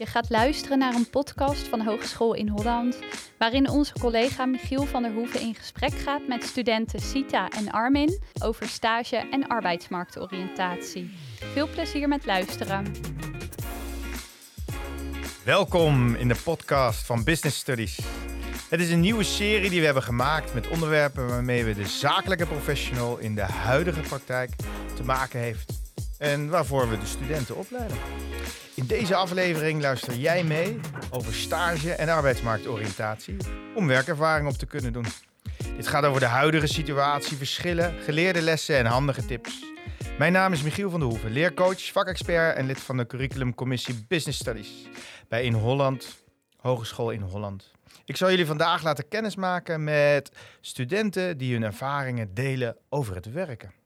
Je gaat luisteren naar een podcast van Hogeschool in Holland, waarin onze collega Michiel van der Hoeven in gesprek gaat met studenten Sita en Armin over stage en arbeidsmarktoriëntatie. Veel plezier met luisteren. Welkom in de podcast van Business Studies. Het is een nieuwe serie die we hebben gemaakt met onderwerpen waarmee we de zakelijke professional in de huidige praktijk te maken heeft en waarvoor we de studenten opleiden. In deze aflevering luister jij mee over stage en arbeidsmarktoriëntatie om werkervaring op te kunnen doen. Dit gaat over de huidige situatie, verschillen, geleerde lessen en handige tips. Mijn naam is Michiel van der Hoeven, leercoach, vakexpert en lid van de curriculumcommissie Business Studies bij In Holland, Hogeschool in Holland. Ik zal jullie vandaag laten kennismaken met studenten die hun ervaringen delen over het werken.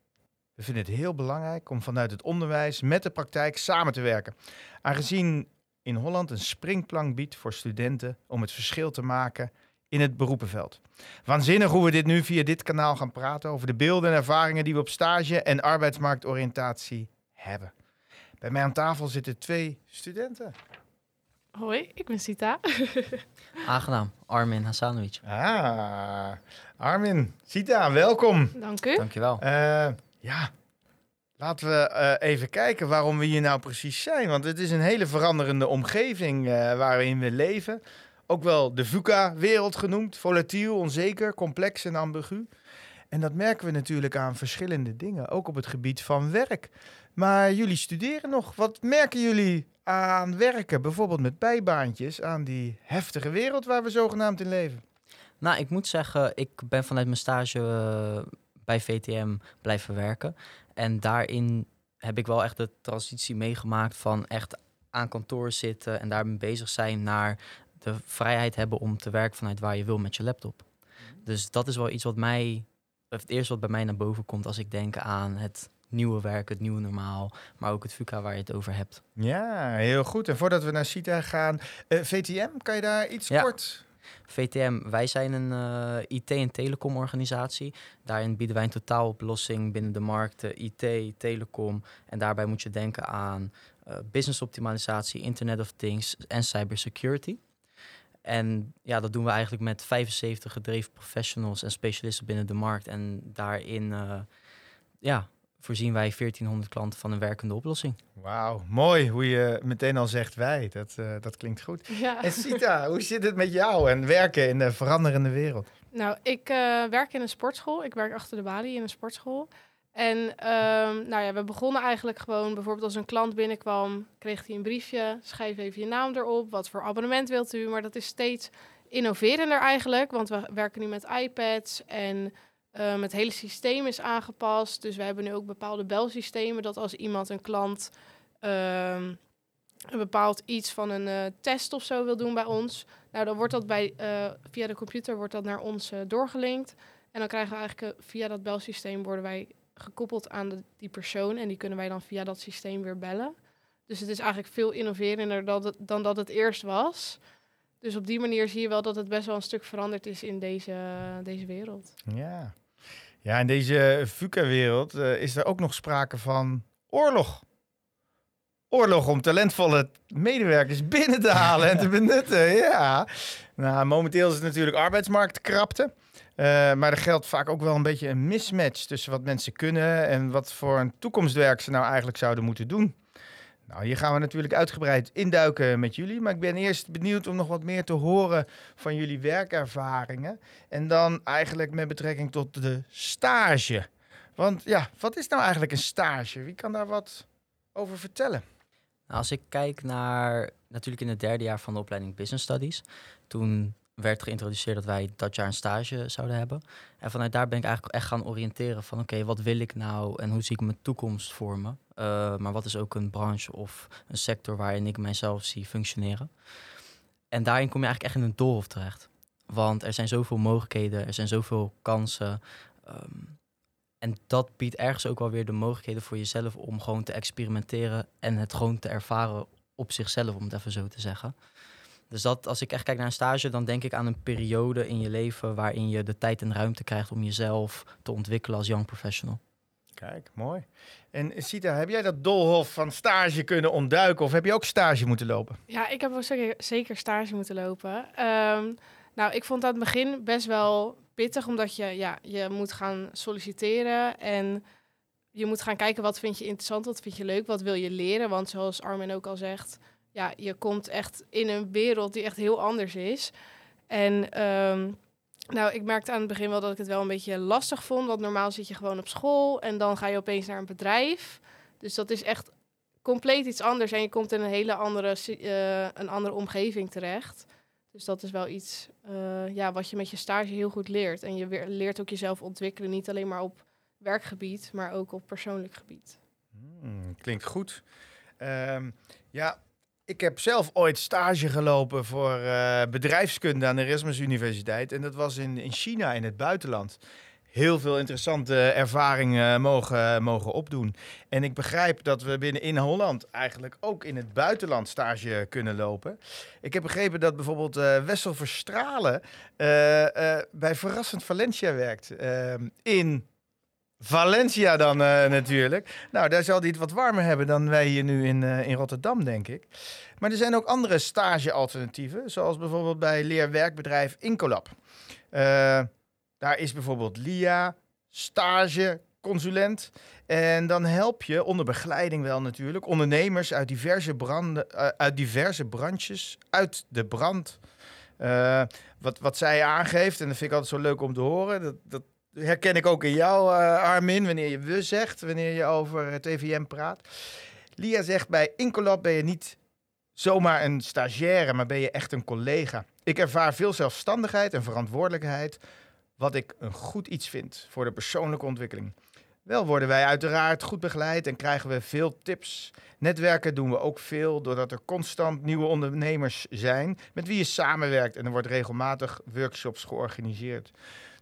We vinden het heel belangrijk om vanuit het onderwijs met de praktijk samen te werken. Aangezien in Holland een springplank biedt voor studenten om het verschil te maken in het beroepenveld. Waanzinnig hoe we dit nu via dit kanaal gaan praten over de beelden en ervaringen die we op stage en arbeidsmarktoriëntatie hebben. Bij mij aan tafel zitten twee studenten. Hoi, ik ben Sita. Aangenaam, Armin Hassanovic. Ah, Armin, Sita, welkom. Dank u. Dankjewel. Uh, ja, laten we uh, even kijken waarom we hier nou precies zijn. Want het is een hele veranderende omgeving uh, waarin we leven. Ook wel de VUCA-wereld genoemd. Volatiel, onzeker, complex en ambigu. En dat merken we natuurlijk aan verschillende dingen, ook op het gebied van werk. Maar jullie studeren nog. Wat merken jullie aan werken, bijvoorbeeld met bijbaantjes, aan die heftige wereld waar we zogenaamd in leven? Nou, ik moet zeggen, ik ben vanuit mijn stage uh, bij VTM blijven werken. En daarin heb ik wel echt de transitie meegemaakt van echt aan kantoor zitten en daarmee bezig zijn naar de vrijheid hebben om te werken vanuit waar je wil met je laptop. Dus dat is wel iets wat mij, het eerste wat bij mij naar boven komt als ik denk aan het nieuwe werk, het nieuwe normaal, maar ook het VUCA waar je het over hebt. Ja, heel goed. En voordat we naar CITA gaan, uh, VTM, kan je daar iets ja. kort... VTM, wij zijn een uh, IT- en telecomorganisatie. Daarin bieden wij een totaaloplossing binnen de markten IT, telecom. En daarbij moet je denken aan uh, business optimalisatie, Internet of Things en cybersecurity. En ja, dat doen we eigenlijk met 75 gedreven professionals en specialisten binnen de markt. En daarin uh, ja, voorzien wij 1400 klanten van een werkende oplossing. Wauw, mooi hoe je meteen al zegt wij. Dat, uh, dat klinkt goed. Ja. En Sita, hoe zit het met jou en werken in de veranderende wereld? Nou, ik uh, werk in een sportschool. Ik werk achter de balie in een sportschool. En um, nou ja, we begonnen eigenlijk gewoon, bijvoorbeeld als een klant binnenkwam, kreeg hij een briefje, schrijf even je naam erop, wat voor abonnement wilt u. Maar dat is steeds innoverender eigenlijk, want we werken nu met iPads en Um, het hele systeem is aangepast. Dus we hebben nu ook bepaalde belsystemen. Dat als iemand, een klant, um, een bepaald iets van een uh, test of zo wil doen bij ons. Nou, dan wordt dat bij, uh, via de computer wordt dat naar ons uh, doorgelinkt. En dan krijgen we eigenlijk via dat belsysteem worden wij gekoppeld aan die persoon. En die kunnen wij dan via dat systeem weer bellen. Dus het is eigenlijk veel innoverender dan, dan dat het eerst was. Dus op die manier zie je wel dat het best wel een stuk veranderd is in deze, deze wereld. Ja. Ja, in deze VUCA-wereld uh, is er ook nog sprake van oorlog. Oorlog om talentvolle medewerkers binnen te halen en te benutten. Ja. Nou, momenteel is het natuurlijk arbeidsmarktkrapte. Uh, maar er geldt vaak ook wel een beetje een mismatch tussen wat mensen kunnen en wat voor een toekomstwerk ze nou eigenlijk zouden moeten doen. Nou, hier gaan we natuurlijk uitgebreid induiken met jullie. Maar ik ben eerst benieuwd om nog wat meer te horen van jullie werkervaringen. En dan eigenlijk met betrekking tot de stage. Want ja, wat is nou eigenlijk een stage? Wie kan daar wat over vertellen? Nou, als ik kijk naar natuurlijk in het derde jaar van de opleiding Business Studies, toen werd geïntroduceerd dat wij dat jaar een stage zouden hebben. En vanuit daar ben ik eigenlijk echt gaan oriënteren van oké, wat wil ik nou en hoe zie ik mijn toekomst voor me? Uh, maar wat is ook een branche of een sector waarin ik mijzelf zie functioneren? En daarin kom je eigenlijk echt in een doolhof terecht. Want er zijn zoveel mogelijkheden, er zijn zoveel kansen. Um, en dat biedt ergens ook wel weer de mogelijkheden voor jezelf om gewoon te experimenteren en het gewoon te ervaren op zichzelf, om het even zo te zeggen. Dus dat, als ik echt kijk naar een stage, dan denk ik aan een periode in je leven waarin je de tijd en ruimte krijgt om jezelf te ontwikkelen als young professional. Kijk, mooi. En Sita, heb jij dat doolhof van stage kunnen ontduiken of heb je ook stage moeten lopen? Ja, ik heb wel zeker, stage moeten lopen. Ehm, nou, ik vond dat aan het begin best wel pittig, omdat je, ja, je moet gaan solliciteren en je moet gaan kijken wat vind je interessant, wat vind je leuk, wat wil je leren. Want zoals Armin ook al zegt, ja, je komt echt in een wereld die echt heel anders is. En ehm, nou, ik merkte aan het begin wel dat ik het wel een beetje lastig vond. Want normaal zit je gewoon op school en dan ga je opeens naar een bedrijf. Dus dat is echt compleet iets anders. En je komt in een hele andere, uh, een andere omgeving terecht. Dus dat is wel iets uh, ja, wat je met je stage heel goed leert. En je leert ook jezelf ontwikkelen, niet alleen maar op werkgebied, maar ook op persoonlijk gebied. Hmm, klinkt goed. Um, ja, ik heb zelf ooit stage gelopen voor uh, bedrijfskunde aan de Erasmus Universiteit. En dat was in, in China, in het buitenland. Heel veel interessante ervaringen mogen, mogen opdoen. En ik begrijp dat we binnen in Holland eigenlijk ook in het buitenland stage kunnen lopen. Ik heb begrepen dat bijvoorbeeld uh, Wessel Verstralen uh, bij Verrassend Valencia werkt. in Valencia dan uh, natuurlijk. Nou, daar zal hij het wat warmer hebben dan wij hier nu in, uh, in Rotterdam, denk ik. Maar er zijn ook andere stagealternatieven, zoals bijvoorbeeld bij leerwerkbedrijf Incolab. Uh, daar is bijvoorbeeld LIA, stage, consulent. En dan help je, onder begeleiding wel natuurlijk, ondernemers uit diverse, branden, uit diverse branches uit de brand. wat, wat zij aangeeft, en dat vind ik altijd zo leuk om te horen, dat, dat herken ik ook in jou, uh, Armin, wanneer je we zegt, wanneer je over het EVM praat. Lia zegt bij Incolab ben je niet zomaar een stagiaire, maar ben je echt een collega. Ik ervaar veel zelfstandigheid en verantwoordelijkheid, wat ik een goed iets vind voor de persoonlijke ontwikkeling. Wel worden wij uiteraard goed begeleid en krijgen we veel tips. Netwerken doen we ook veel doordat er constant nieuwe ondernemers zijn met wie je samenwerkt en er wordt regelmatig workshops georganiseerd.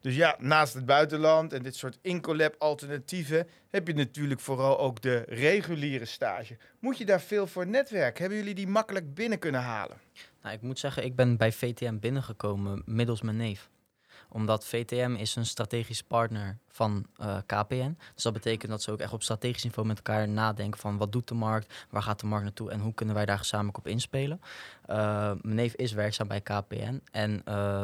Dus ja, naast het buitenland en dit soort incolab alternatieven heb je natuurlijk vooral ook de reguliere stage. Moet je daar veel voor netwerk? Hebben jullie die makkelijk binnen kunnen halen? Nou, ik moet zeggen, ik ben bij VTM binnengekomen middels mijn neef omdat VTM is een strategisch partner van eh, KPN. Dus dat betekent dat ze ook echt op strategisch niveau met elkaar nadenken van wat doet de markt, waar gaat de markt naartoe en hoe kunnen wij daar gezamenlijk op inspelen. Uh, mijn neef is werkzaam bij KPN en uh,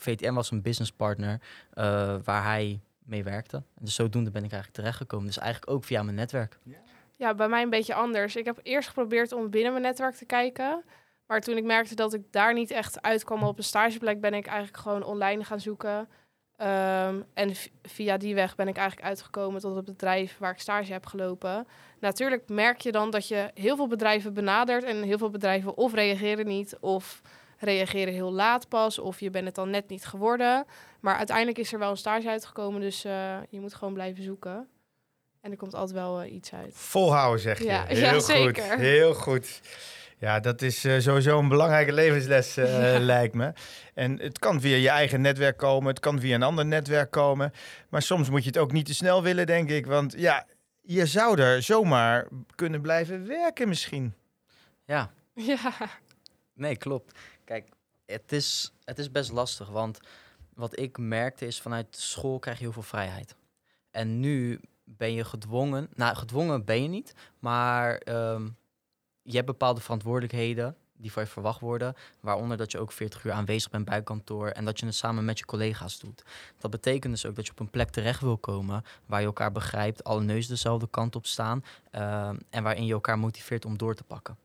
VTM was een businesspartner uh, waar hij mee werkte. Dus zodoende ben ik eigenlijk terechtgekomen. Dus eigenlijk ook via mijn netwerk. Ja, bij mij een beetje anders. Ik heb eerst geprobeerd om binnen mijn netwerk te kijken. Maar toen ik merkte dat ik daar niet echt uitkwam op een stageplek, ben ik eigenlijk gewoon online gaan zoeken. Um, en via die weg ben ik eigenlijk uitgekomen tot het bedrijf waar ik stage heb gelopen. Natuurlijk merk je dan dat je heel veel bedrijven benadert en heel veel bedrijven of reageren niet of reageren heel laat pas of je bent het dan net niet geworden. Maar uiteindelijk is er wel een stage uitgekomen, dus uh, je moet gewoon blijven zoeken. En er komt altijd wel uh, iets uit. Volhouden zeg je. Ja, heel ja, goed. Zeker. Heel goed. Ja, dat is uh, sowieso een belangrijke levensles, ja. lijkt me. En het kan via je eigen netwerk komen, het kan via een ander netwerk komen. Maar soms moet je het ook niet te snel willen, denk ik. Want ja, je zou er zomaar kunnen blijven werken misschien. Ja. Ja. Nee, klopt. Kijk, het is, het is best lastig, want wat ik merkte is vanuit school krijg je heel veel vrijheid. En nu ben je gedwongen, nou gedwongen ben je niet, maar ehm, je hebt bepaalde verantwoordelijkheden die van je verwacht worden, waaronder dat je ook 40 uur aanwezig bent bij kantoor en dat je het samen met je collega's doet. Dat betekent dus ook dat je op een plek terecht wil komen waar je elkaar begrijpt, alle neus dezelfde kant op staan ehm, en waarin je elkaar motiveert om door te pakken.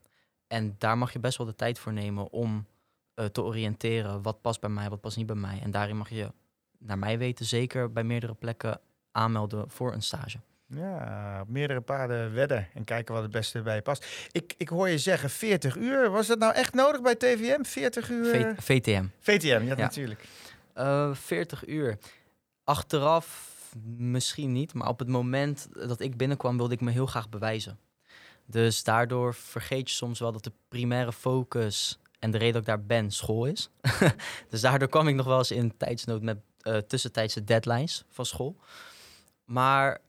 En daar mag je best wel de tijd voor nemen om uh, te oriënteren. Wat past bij mij, wat past niet bij mij. En daarin mag je, naar mij weten, zeker bij meerdere plekken aanmelden voor een stage. Ja, op meerdere paarden wedden en kijken wat het beste bij je past. Ik, ik hoor je zeggen 40 uur. Was dat nou echt nodig bij TVM? 40 uur? V VTM. VTM, ja, natuurlijk. Uh, 40 uur. Achteraf misschien niet, maar op het moment dat ik binnenkwam wilde ik me heel graag bewijzen. Dus daardoor vergeet je soms wel dat de primaire focus en de reden dat ik daar ben school is. dus daardoor kwam ik nog wel eens in tijdsnood met uh, tussentijdse deadlines van school. Maar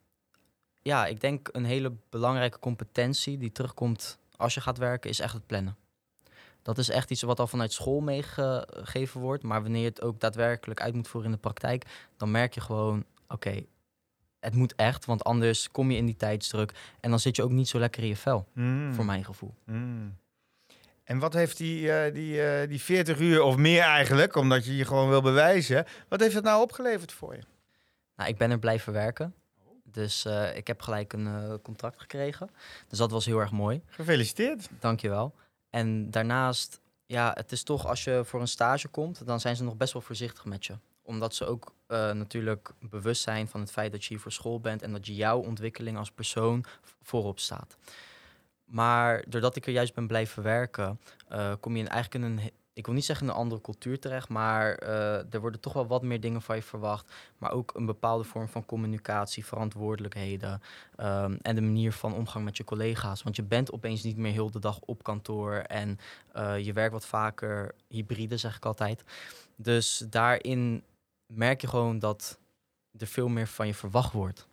ja, ik denk een hele belangrijke competentie die terugkomt als je gaat werken, is echt het plannen. Dat is echt iets wat al vanuit school meegegeven wordt. Maar wanneer je het ook daadwerkelijk uit moet voeren in de praktijk, dan merk je gewoon: oké, het moet echt, want anders kom je in die tijdsdruk en dan zit je ook niet zo lekker in je vel, Mm. voor mijn gevoel. Mm. En wat heeft die, eh, die, eh, die 40 uur, of meer eigenlijk, omdat je je gewoon wil bewijzen, wat heeft dat nou opgeleverd voor je? Nou, ik ben er blijven werken. Dus eh, ik heb gelijk een contract gekregen. Dus dat was heel erg mooi. Gefeliciteerd. Dankjewel. En daarnaast, ja, het is toch als je voor een stage komt, dan zijn ze nog best wel voorzichtig met je. Omdat ze ook eh, natuurlijk bewust zijn van het feit dat je hier voor school bent en dat je jouw ontwikkeling als persoon voorop staat. Maar doordat ik er juist ben blijven werken, eh, kom je in eigenlijk in een, ik wil niet zeggen een andere cultuur terecht, maar eh, er worden toch wel wat meer dingen van je verwacht. Maar ook een bepaalde vorm van communicatie, verantwoordelijkheden ehm, en de manier van omgang met je collega's. Want je bent opeens niet meer heel de dag op kantoor en je werkt wat vaker hybride, zeg ik altijd. Dus daarin merk je gewoon dat er veel meer van je verwacht wordt.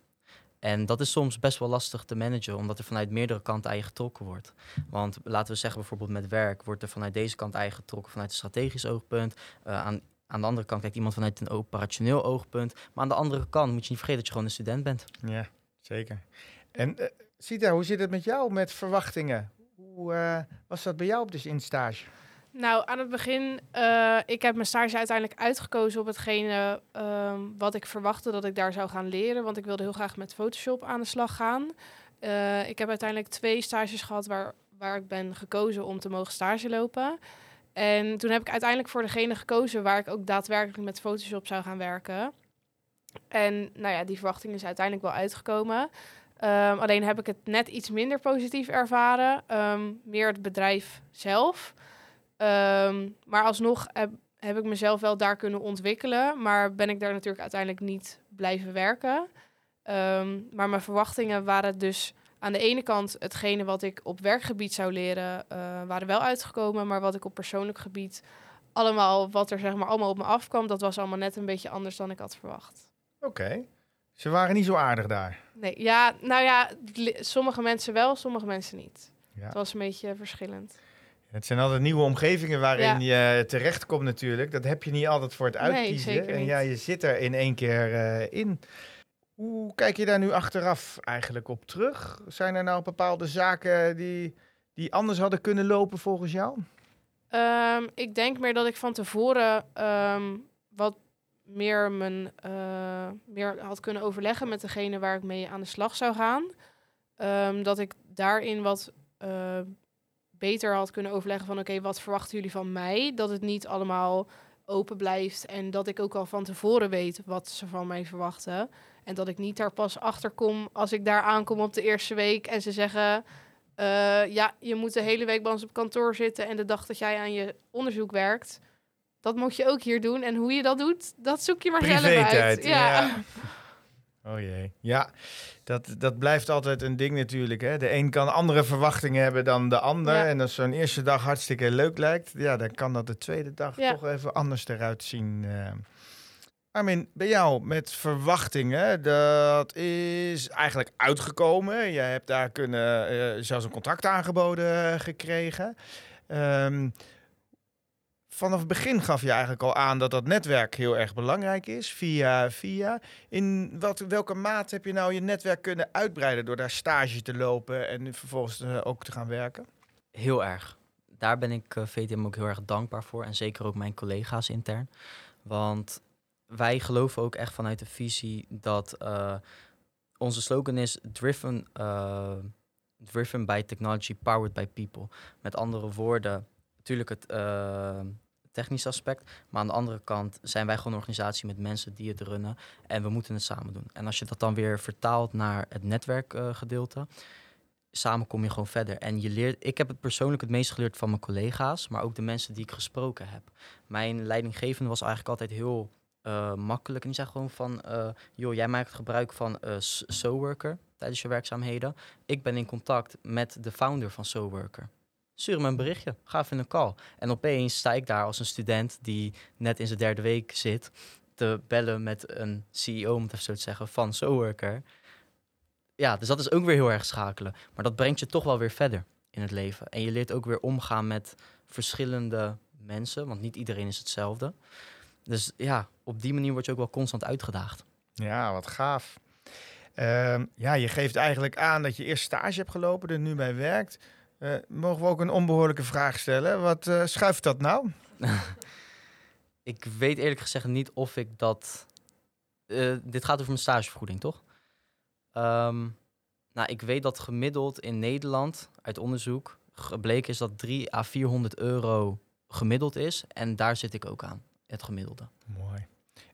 En dat is soms best wel lastig te managen, omdat er vanuit meerdere kanten aan je getrokken wordt. Want laten we zeggen, bijvoorbeeld met werk, wordt er vanuit deze kant aan je getrokken vanuit een strategisch oogpunt. Uh, aan, aan de andere kant kijkt iemand vanuit een operationeel oogpunt. Maar aan de andere kant moet je niet vergeten dat je gewoon een student bent. Ja, zeker. En uh, Sita, hoe zit het met jou met verwachtingen? Hoe uh, was dat bij jou op de instage? Nou, aan het begin, uh, ik heb mijn stage uiteindelijk uitgekozen op hetgene um, wat ik verwachtte dat ik daar zou gaan leren. Want ik wilde heel graag met Photoshop aan de slag gaan. Uh, ik heb uiteindelijk twee stages gehad waar, waar ik ben gekozen om te mogen stage lopen. En toen heb ik uiteindelijk voor degene gekozen waar ik ook daadwerkelijk met Photoshop zou gaan werken. En nou ja, die verwachting is uiteindelijk wel uitgekomen. Um, alleen heb ik het net iets minder positief ervaren. Um, meer het bedrijf zelf. Um, maar alsnog heb, heb ik mezelf wel daar kunnen ontwikkelen. Maar ben ik daar natuurlijk uiteindelijk niet blijven werken. Um, maar mijn verwachtingen waren dus aan de ene kant hetgene wat ik op werkgebied zou leren, uh, waren wel uitgekomen. Maar wat ik op persoonlijk gebied allemaal, wat er zeg maar allemaal op me afkwam, dat was allemaal net een beetje anders dan ik had verwacht. Oké. Okay. Ze waren niet zo aardig daar. Nee, ja, nou ja, sommige mensen wel, sommige mensen niet. Ja. Het was een beetje verschillend. Het zijn altijd nieuwe omgevingen waarin ja. je terechtkomt natuurlijk. Dat heb je niet altijd voor het uitkiezen. Nee, en ja, je zit er in één keer uh, in. Hoe kijk je daar nu achteraf eigenlijk op terug? Zijn er nou bepaalde zaken die, die anders hadden kunnen lopen volgens jou? Um, ik denk meer dat ik van tevoren um, wat meer, mijn, uh, meer had kunnen overleggen met degene waar ik mee aan de slag zou gaan. Um, dat ik daarin wat uh, beter had kunnen overleggen van oké, okay, wat verwachten jullie van mij? Dat het niet allemaal open blijft en dat ik ook al van tevoren weet wat ze van mij verwachten. En dat ik niet daar pas achter kom als ik daar aankom op de eerste week en ze zeggen... Uh, ja, je moet de hele week bij ons op kantoor zitten en de dag dat jij aan je onderzoek werkt, dat moet je ook hier doen. En hoe je dat doet, dat zoek je maar zelf uit. Ja. ja. Oh jee. Ja, dat, dat blijft altijd een ding natuurlijk. Hè? De een kan andere verwachtingen hebben dan de ander. Ja. En als zo'n eerste dag hartstikke leuk lijkt, ja, dan kan dat de tweede dag ja. toch even anders eruit zien. Uh. Armin, bij jou met verwachtingen, dat is eigenlijk uitgekomen. Je hebt daar kunnen, uh, zelfs een contract aangeboden gekregen. Um, vanaf het begin gaf je eigenlijk al aan dat dat netwerk heel erg belangrijk is, via via. In wat, welke maat heb je nou je netwerk kunnen uitbreiden door daar stage te lopen en vervolgens uh, ook te gaan werken? Heel erg. Daar ben ik uh, VTM ook heel erg dankbaar voor en zeker ook mijn collega's intern. Want wij geloven ook echt vanuit de visie dat uh, onze slogan is driven, driven by technology, powered by people. Met andere woorden, natuurlijk het technische aspect, maar aan de andere kant zijn wij gewoon een organisatie met mensen die het runnen en we moeten het samen doen. En als je dat dan weer vertaalt naar het netwerkgedeelte, samen kom je gewoon verder. En je leert, ik heb het persoonlijk het meest geleerd van mijn collega's, maar ook de mensen die ik gesproken heb. Mijn leidinggevende was eigenlijk altijd heel uh, makkelijk. En die zei gewoon van, uh, joh, jij maakt gebruik van uh, SoWorker tijdens je werkzaamheden. Ik ben in contact met de founder van SoWorker. Stuur me een berichtje, ga even in een call. En opeens sta ik daar als een student die net in zijn derde week zit... te bellen met een CEO, om het zo te zeggen, van SoWorker. Ja, dus dat is ook weer heel erg schakelen. Maar dat brengt je toch wel weer verder in het leven. En je leert ook weer omgaan met verschillende mensen, want niet iedereen is hetzelfde. Dus ja, op die manier word je ook wel constant uitgedaagd. Ja, wat gaaf. Ehm, ja, je geeft eigenlijk aan dat je eerst stage hebt gelopen, er nu bij werkt. Eh, mogen we ook een onbehoorlijke vraag stellen? Wat eh, schuift dat nou? Ik weet eerlijk gezegd niet of ik dat. eh, dit gaat over mijn stagevergoeding, toch? Ehm, nou, ik weet dat gemiddeld in Nederland uit onderzoek gebleken is dat 3 à 400 euro gemiddeld is. En daar zit ik ook aan, het gemiddelde. Mooi.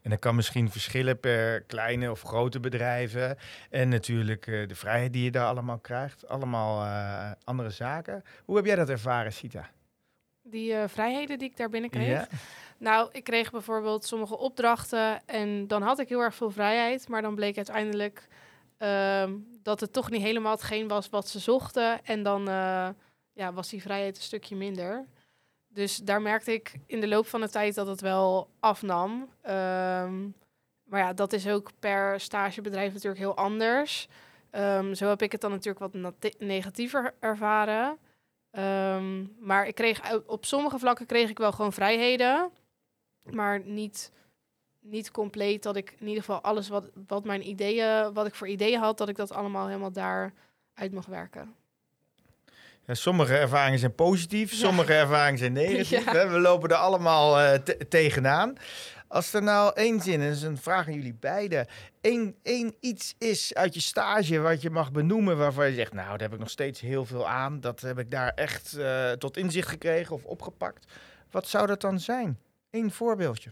En dat kan misschien verschillen per kleine of grote bedrijven. En natuurlijk eh, de vrijheid die je daar allemaal krijgt. Allemaal eh, andere zaken. Hoe heb jij dat ervaren, Sita? Die eh, vrijheden die ik daar binnen kreeg. Ja? Nou, ik kreeg bijvoorbeeld sommige opdrachten en dan had ik heel erg veel vrijheid. Maar dan bleek uiteindelijk ehm, dat het toch niet helemaal hetgeen was wat ze zochten. En dan ja, was die vrijheid een stukje minder. Dus daar merkte ik in de loop van de tijd dat het wel afnam. Ehm, maar ja, dat is ook per stagebedrijf natuurlijk heel anders. Ehm, zo heb ik het dan natuurlijk wat negatiever ervaren. Ehm, maar ik kreeg op sommige vlakken kreeg ik wel gewoon vrijheden. Maar niet, niet compleet dat ik in ieder geval alles wat, wat mijn ideeën, wat ik voor ideeën had, dat ik dat allemaal helemaal daar uit mag werken. Ja, sommige ervaringen zijn positief, Ja. sommige ervaringen zijn negatief. Ja. We lopen er allemaal eh, te- tegenaan. Als er nou één zin, en dat is een vraag aan jullie beiden, één, één iets is uit je stage wat je mag benoemen waarvan je zegt, nou, daar heb ik nog steeds heel veel aan. Dat heb ik daar echt eh, tot inzicht gekregen of opgepakt. Wat zou dat dan zijn? Eén voorbeeldje.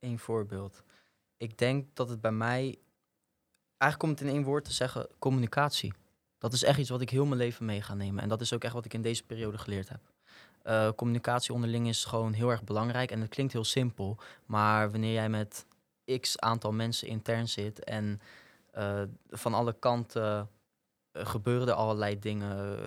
Eén voorbeeld. Ik denk dat het bij mij. Eigenlijk om het in één woord te zeggen: communicatie. Dat is echt iets wat ik heel mijn leven mee ga nemen. En dat is ook echt wat ik in deze periode geleerd heb. Eh, communicatie onderling is gewoon heel erg belangrijk. En het klinkt heel simpel. Maar wanneer jij met x aantal mensen intern zit en eh, van alle kanten eh, gebeuren er allerlei dingen,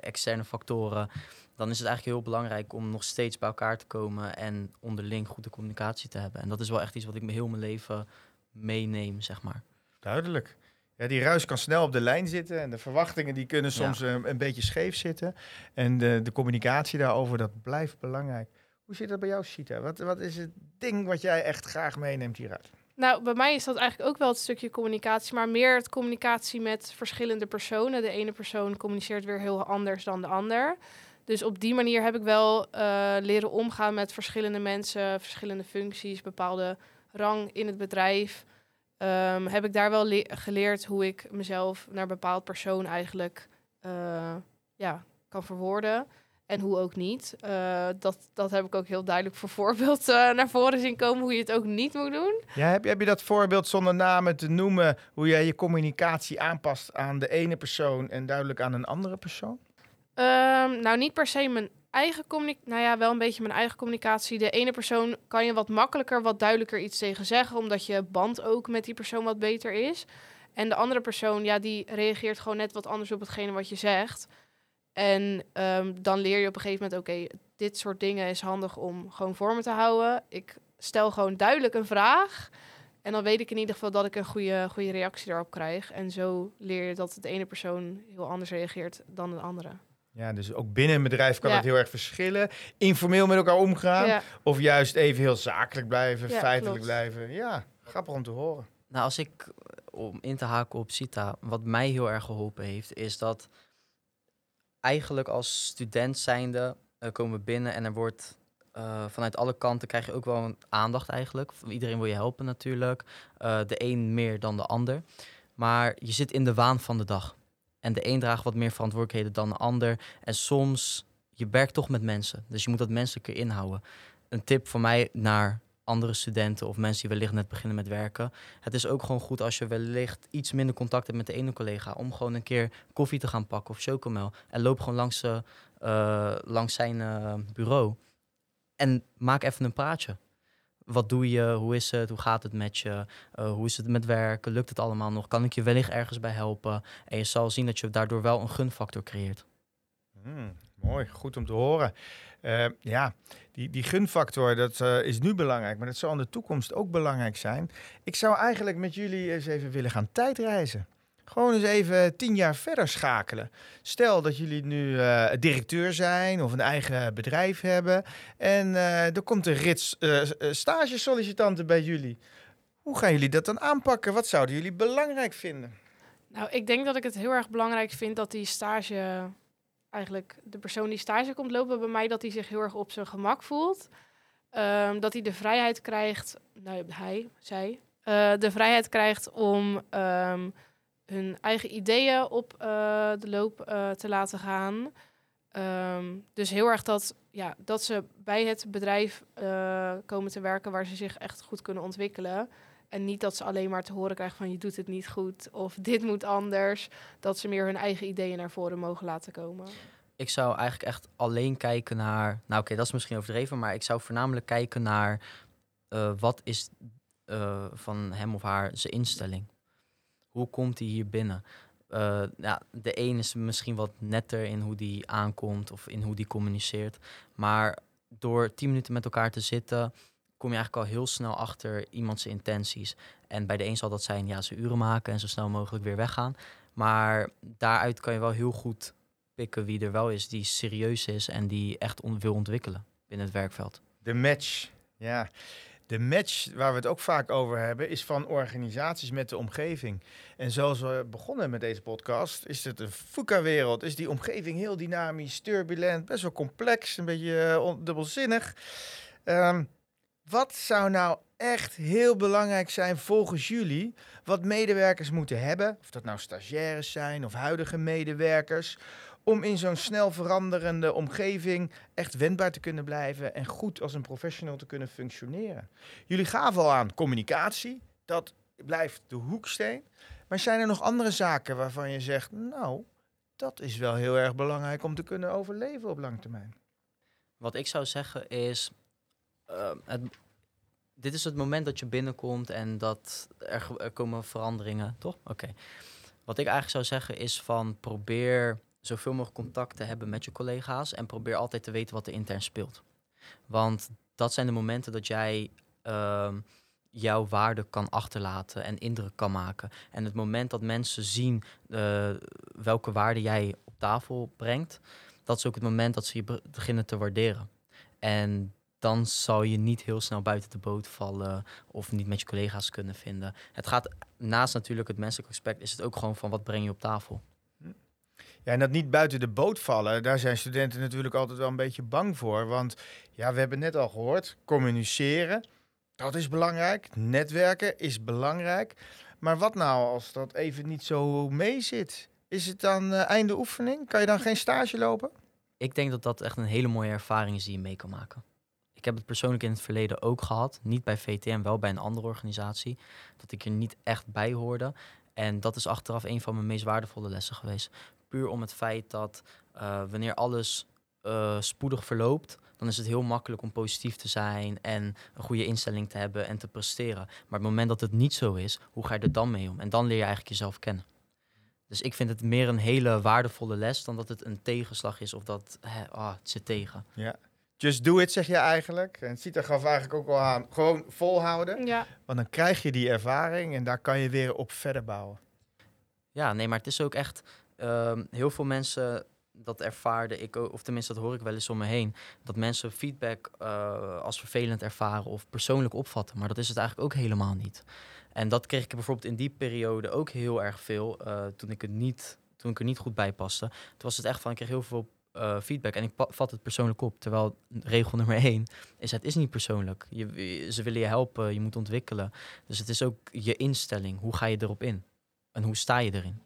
externe factoren, dan is het eigenlijk heel belangrijk om nog steeds bij elkaar te komen en onderling goede communicatie te hebben. En dat is wel echt iets wat ik me heel mijn leven meeneem, zeg maar. Duidelijk. Ja, die ruis kan snel op de lijn zitten en de verwachtingen die kunnen Ja. soms een, een beetje scheef zitten. En de, de communicatie daarover, dat blijft belangrijk. Hoe zit dat bij jou, Sita? Wat, wat is het ding wat jij echt graag meeneemt hieruit? Nou, bij mij is dat eigenlijk ook wel het stukje communicatie, maar meer het communicatie met verschillende personen. De ene persoon communiceert weer heel anders dan de ander. Dus op die manier heb ik wel eh, leren omgaan met verschillende mensen, verschillende functies, bepaalde rang in het bedrijf. Ehm, heb ik daar wel le- geleerd hoe ik mezelf naar een bepaald persoon eigenlijk eh, ja, kan verwoorden. En hoe ook niet. Eh, dat, dat heb ik ook heel duidelijk voor voorbeeld eh, naar voren zien komen, hoe je het ook niet moet doen. Ja, heb, je- heb je dat voorbeeld zonder namen te noemen, hoe jij je communicatie aanpast aan de ene persoon en duidelijk aan een andere persoon? Ehm, nou, niet per se mijn eigen communicatie. Nou ja, wel een beetje mijn eigen communicatie. De ene persoon kan je wat makkelijker, wat duidelijker iets tegen zeggen, omdat je band ook met die persoon wat beter is. En de andere persoon, ja, die reageert gewoon net wat anders op hetgene wat je zegt. En ehm, dan leer je op een gegeven moment, oké, dit soort dingen is handig om gewoon voor me te houden. Ik stel gewoon duidelijk een vraag. En dan weet ik in ieder geval dat ik een goede, goede reactie daarop krijg. En zo leer je dat de ene persoon heel anders reageert dan de andere. Ja, dus ook binnen een bedrijf kan Ja. het heel erg verschillen. Informeel met elkaar omgaan. Ja. Of juist even heel zakelijk blijven, Ja, feitelijk klopt. blijven. Ja, grappig om te horen. Nou, als ik, eh, om in te haken op Sita, wat mij heel erg geholpen heeft, is dat eigenlijk als student zijnde eh, komen we binnen en er wordt eh, vanuit alle kanten krijg je ook wel een aandacht eigenlijk. Iedereen wil je helpen natuurlijk. Eh, de een meer dan de ander. Maar je zit in de waan van de dag. En de een draagt wat meer verantwoordelijkheden dan de ander. En soms, je werkt toch met mensen. Dus je moet dat menselijke inhouden. Een tip voor mij naar andere studenten of mensen die wellicht net beginnen met werken. Het is ook gewoon goed als je wellicht iets minder contact hebt met de ene collega. Om gewoon een keer koffie te gaan pakken of chocomel. En loop gewoon langs, eh, langs zijn eh, bureau. En maak even een praatje. Wat doe je? Hoe is het? Hoe gaat het met je? Eh, hoe is het met werken? Lukt het allemaal nog? Kan ik je wellicht ergens bij helpen? En je zal zien dat je daardoor wel een gunfactor creëert. Hmm, mooi, goed om te horen. Eh, ja, die, die gunfactor, dat eh, is nu belangrijk, maar dat zal in de toekomst ook belangrijk zijn. Ik zou eigenlijk met jullie eens even willen gaan tijdreizen. Gewoon eens even tien jaar verder schakelen. Stel dat jullie nu eh, directeur zijn of een eigen bedrijf hebben. En eh, er komt een rits eh, s- eh, stagesollicitanten bij jullie. Hoe gaan jullie dat dan aanpakken? Wat zouden jullie belangrijk vinden? Nou, ik denk dat ik het heel erg belangrijk vind dat die stage, eigenlijk de persoon die stage komt lopen bij mij, dat hij zich heel erg op zijn gemak voelt. Ehm, dat hij de vrijheid krijgt, nou hij, zij, de vrijheid krijgt om ehm, hun eigen ideeën op eh, de loop eh, te laten gaan. Ehm, dus heel erg dat, ja, dat ze bij het bedrijf komen te werken waar ze zich echt goed kunnen ontwikkelen. En niet dat ze alleen maar te horen krijgen van je doet het niet goed of dit moet anders. Dat ze meer hun eigen ideeën naar voren mogen laten komen. Ik zou eigenlijk echt alleen kijken naar. Nou, oké, dat is misschien overdreven, maar ik zou voornamelijk kijken naar wat is van hem of haar zijn instelling. Hoe komt hij hier binnen? Uh, ja, de een is misschien wat netter in hoe die aankomt of in hoe die communiceert. Maar door tien minuten met elkaar te zitten, kom je eigenlijk al heel snel achter iemands intenties. En bij de een zal dat zijn, ja, ze uren maken en zo snel mogelijk weer weggaan. Maar daaruit kan je wel heel goed pikken wie er wel is die serieus is en die echt wil ontwikkelen binnen het werkveld. De match, ja. De match waar we het ook vaak over hebben, is van organisaties met de omgeving. En zoals we begonnen met deze podcast, is het een FUCA-wereld. Is die omgeving heel dynamisch, turbulent, best wel complex, een beetje uh, dubbelzinnig. Um, wat zou nou echt heel belangrijk zijn volgens jullie, wat medewerkers moeten hebben, of dat nou stagiaires zijn of huidige medewerkers, om in zo'n snel veranderende omgeving echt wendbaar te kunnen blijven en goed als een professional te kunnen functioneren? Jullie gaven al aan communicatie, dat blijft de hoeksteen. Maar zijn er nog andere zaken waarvan je zegt, nou, dat is wel heel erg belangrijk om te kunnen overleven op lang termijn? Wat ik zou zeggen is, uh, het, dit is het moment dat je binnenkomt en dat er, er komen veranderingen, toch? Oké. Wat ik eigenlijk zou zeggen is van probeer zoveel mogelijk contact te hebben met je collega's en probeer altijd te weten wat er intern speelt. Want dat zijn de momenten dat jij uh, jouw waarde kan achterlaten en indruk kan maken. En het moment dat mensen zien uh, welke waarde jij op tafel brengt, dat is ook het moment dat ze je beginnen te waarderen. En dan zal je niet heel snel buiten de boot vallen of niet met je collega's kunnen vinden. Het gaat naast natuurlijk het menselijk aspect, is het ook gewoon van wat breng je op tafel. Ja, en dat niet buiten de boot vallen, daar zijn studenten natuurlijk altijd wel een beetje bang voor. Want ja, we hebben net al gehoord, communiceren, dat is belangrijk. Netwerken is belangrijk. Maar wat nou als dat even niet zo mee zit? Is het dan uh, einde oefening? Kan je dan geen stage lopen? Ik denk dat dat echt een hele mooie ervaring is die je mee kan maken. Ik heb het persoonlijk in het verleden ook gehad. Niet bij VTM, wel bij een andere organisatie. Dat ik er niet echt bij hoorde. En dat is achteraf een van mijn meest waardevolle lessen geweest. Puur om het feit dat uh, wanneer alles uh, spoedig verloopt, dan is het heel makkelijk om positief te zijn en een goede instelling te hebben en te presteren. Maar het moment dat het niet zo is, hoe ga je er dan mee om? En dan leer je eigenlijk jezelf kennen. Dus ik vind het meer een hele waardevolle les dan dat het een tegenslag is of dat hè, oh, het zit tegen. Ja. Just do it, zeg je eigenlijk. En Sita gaf eigenlijk ook wel aan. Gewoon volhouden. Ja. Want dan krijg je die ervaring en daar kan je weer op verder bouwen. Ja, nee, maar het is ook echt... Uh, heel veel mensen dat ervaarde ik, of tenminste dat hoor ik wel eens om me heen, dat mensen feedback uh, als vervelend ervaren of persoonlijk opvatten. Maar dat is het eigenlijk ook helemaal niet. En dat kreeg ik bijvoorbeeld in die periode ook heel erg veel, uh, toen, ik het niet, toen ik er niet goed bij paste. Toen was het echt van, ik kreeg heel veel uh, feedback en ik vat het persoonlijk op. Terwijl regel nummer één is, het is niet persoonlijk. Je, ze willen je helpen, je moet ontwikkelen. Dus het is ook je instelling. Hoe ga je erop in? En hoe sta je erin?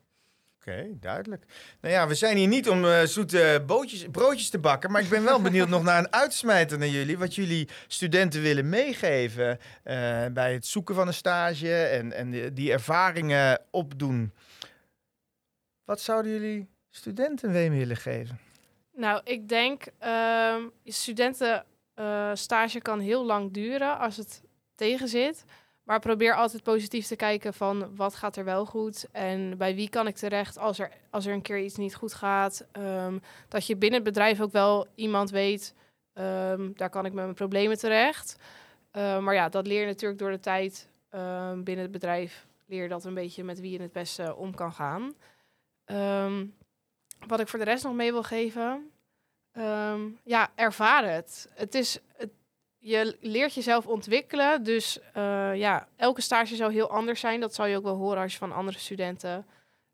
Oké, duidelijk. Nou ja, we zijn hier niet om uh, zoete bootjes, broodjes te bakken, maar ik ben wel benieuwd nog naar een uitsmijter naar jullie. Wat jullie studenten willen meegeven uh, bij het zoeken van een stage en, en die, die ervaringen opdoen. Wat zouden jullie studenten mee willen geven? Nou, ik denk, uh, studentenstage uh, kan heel lang duren als het tegen zit. Maar probeer altijd positief te kijken van wat gaat er wel goed en bij wie kan ik terecht als er, als er een keer iets niet goed gaat. Um, dat je binnen het bedrijf ook wel iemand weet, um, daar kan ik met mijn problemen terecht. Uh, maar ja, dat leer je natuurlijk door de tijd binnen het bedrijf. Leer dat een beetje met wie je het beste om kan gaan. wat ik voor de rest nog mee wil geven. ja, ervaar het. Het is, het, je leert jezelf ontwikkelen. Dus uh, ja, elke stage zou heel anders zijn. Dat zal je ook wel horen als je van andere studenten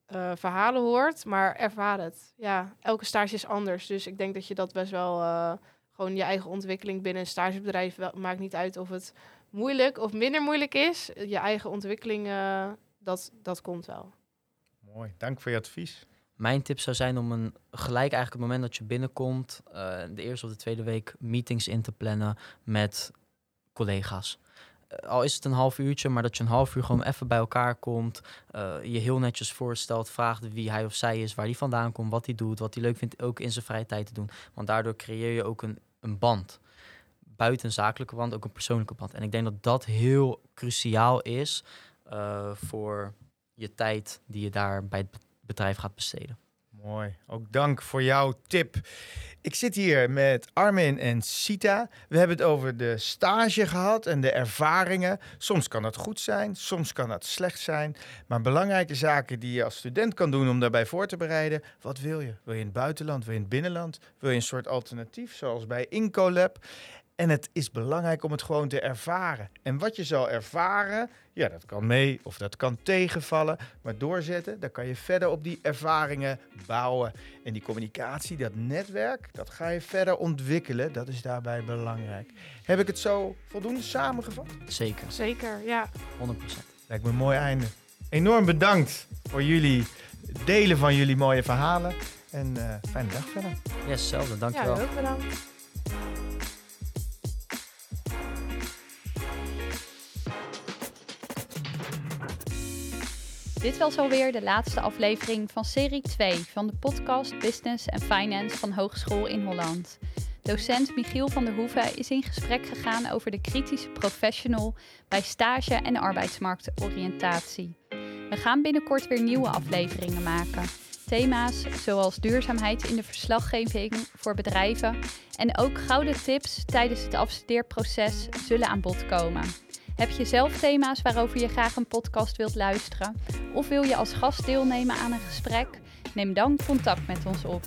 eh, verhalen hoort, maar ervaar het. Ja, elke stage is anders. Dus ik denk dat je dat best wel eh, gewoon je eigen ontwikkeling binnen een stagebedrijf wel, maakt niet uit of het moeilijk of minder moeilijk is. Je eigen ontwikkeling, eh, dat, dat komt wel. Mooi, dank voor je advies. Mijn tip zou zijn om een, gelijk eigenlijk het moment dat je binnenkomt, eh, de eerste of de tweede week meetings in te plannen met collega's. Eh, al is het een half uurtje, maar dat je een half uur gewoon even bij elkaar komt, eh, je heel netjes voorstelt, vraagt wie hij of zij is, waar hij vandaan komt, wat hij doet, wat hij leuk vindt, ook in zijn vrije tijd te doen. Want daardoor creëer je ook een, een band. Buiten zakelijke band, ook een persoonlijke band. En ik denk dat dat heel cruciaal is voor je tijd die je daar bij het bedrijf gaat besteden. Mooi. Ook dank voor jouw tip. Ik zit hier met Armin en Sita. We hebben het over de stage gehad en de ervaringen. Soms kan dat goed zijn, soms kan dat slecht zijn. Maar belangrijke zaken die je als student kan doen om daarbij voor te bereiden. Wat wil je? Wil je in het buitenland? Wil je in het binnenland? Wil je een soort alternatief zoals bij Incolab? En het is belangrijk om het gewoon te ervaren. En wat je zal ervaren, ja, dat kan mee of dat kan tegenvallen. Maar doorzetten, dan kan je verder op die ervaringen bouwen. En die communicatie, dat netwerk, dat ga je verder ontwikkelen. Dat is daarbij belangrijk. Heb ik het zo voldoende samengevat? Zeker, Zeker, ja. 100%. Lijkt me een mooi einde. Enorm bedankt voor jullie delen van jullie mooie verhalen. En eh, fijne dag verder. Yes, hetzelfde. Ja, Dankjewel. ook bedankt. Dit was alweer de laatste aflevering van serie 2 van de podcast Business and Finance van Hogeschool in Holland. Docent Michiel van der Hoeven is in gesprek gegaan over de kritische professional bij stage en arbeidsmarktoriëntatie. We gaan binnenkort weer nieuwe afleveringen maken. Thema's zoals duurzaamheid in de verslaggeving voor bedrijven en ook gouden tips tijdens het afstudeerproces zullen aan bod komen. Heb je zelf thema's waarover je graag een podcast wilt luisteren? Of wil je als gast deelnemen aan een gesprek? Neem dan contact met ons op.